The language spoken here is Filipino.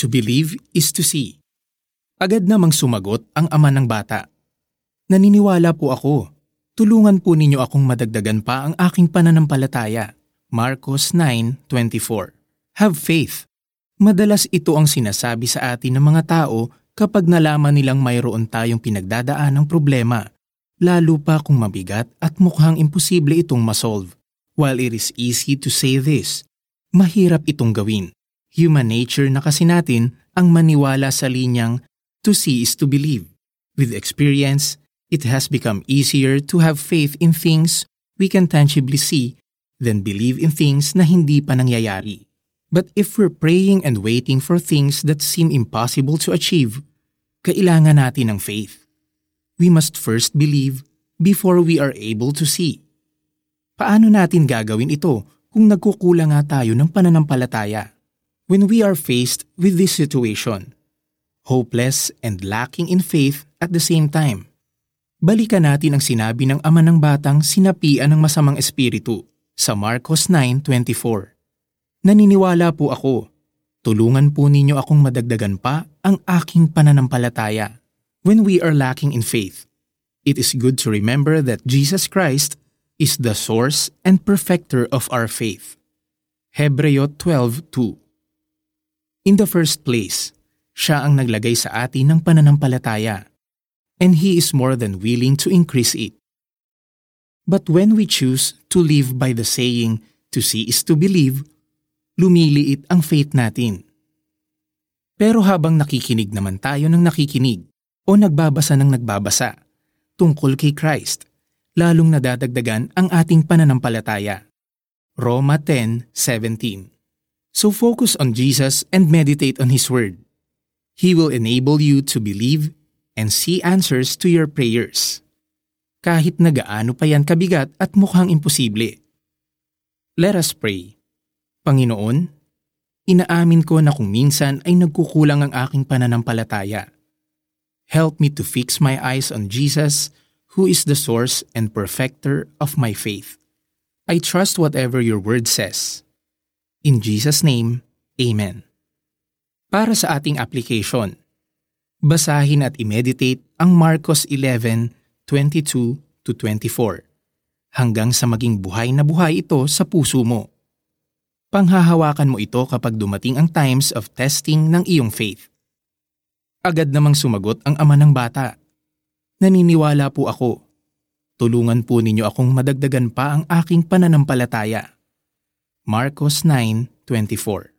To believe is to see. Agad namang sumagot ang ama ng bata. Naniniwala po ako. Tulungan po ninyo akong madagdagan pa ang aking pananampalataya. Marcos 9.24 Have faith. Madalas ito ang sinasabi sa atin ng mga tao kapag nalaman nilang mayroon tayong pinagdadaan ng problema, lalo pa kung mabigat at mukhang imposible itong masolve. While it is easy to say this, mahirap itong gawin. Human nature na kasi natin ang maniwala sa linyang to see is to believe. With experience, it has become easier to have faith in things we can tangibly see than believe in things na hindi pa nangyayari. But if we're praying and waiting for things that seem impossible to achieve, kailangan natin ng faith. We must first believe before we are able to see. Paano natin gagawin ito kung nagkukulang nga tayo ng pananampalataya? When we are faced with this situation, hopeless and lacking in faith at the same time, balikan natin ang sinabi ng ama ng batang sinapian ng masamang espiritu sa Marcos 9.24. Naniniwala po ako, tulungan po ninyo akong madagdagan pa ang aking pananampalataya. When we are lacking in faith, it is good to remember that Jesus Christ is the source and perfecter of our faith. Hebreo 12.2 In the first place, siya ang naglagay sa atin ng pananampalataya, and He is more than willing to increase it. But when we choose to live by the saying, to see is to believe, lumiliit ang faith natin. Pero habang nakikinig naman tayo ng nakikinig o nagbabasa ng nagbabasa tungkol kay Christ, lalong nadadagdagan ang ating pananampalataya. Roma 10:17. So focus on Jesus and meditate on His Word. He will enable you to believe and see answers to your prayers. Kahit na gaano pa yan kabigat at mukhang imposible. Let us pray. Panginoon, inaamin ko na kung minsan ay nagkukulang ang aking pananampalataya. Help me to fix my eyes on Jesus who is the source and perfecter of my faith. I trust whatever your word says. In Jesus' name, Amen. Para sa ating application, basahin at imeditate ang Marcos 11:22 to 24 hanggang sa maging buhay na buhay ito sa puso mo. Panghahawakan mo ito kapag dumating ang times of testing ng iyong faith. Agad namang sumagot ang ama ng bata. Naniniwala po ako. Tulungan po ninyo akong madagdagan pa ang aking pananampalataya. Marcos 9.24